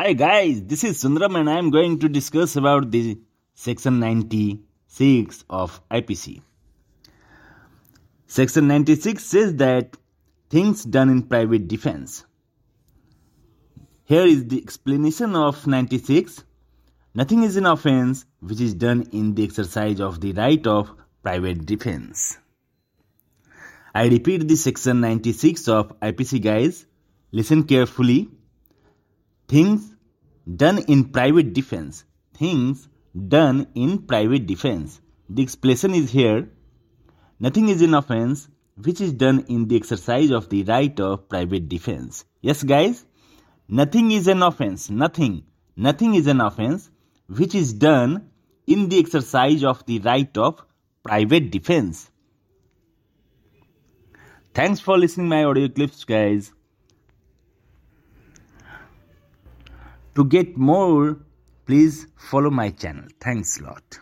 Hi guys, this is Sundaram and I am going to discuss about the section 96 of IPC. Section 96 says that things done in private defense. Here is the explanation of 96. Nothing is an offense which is done in the exercise of the right of private defense. I repeat the section 96 of IPC guys. Listen carefully things done in private defense. Things done in private defense. The explanation is here. Nothing is an offense which is done in the exercise of the right of private defense. Yes guys? Nothing is an offense. Nothing. Nothing is an offense which is done in the exercise of the right of private defense. Thanks for listening my audio clips guys To get more, please follow my channel. Thanks a lot.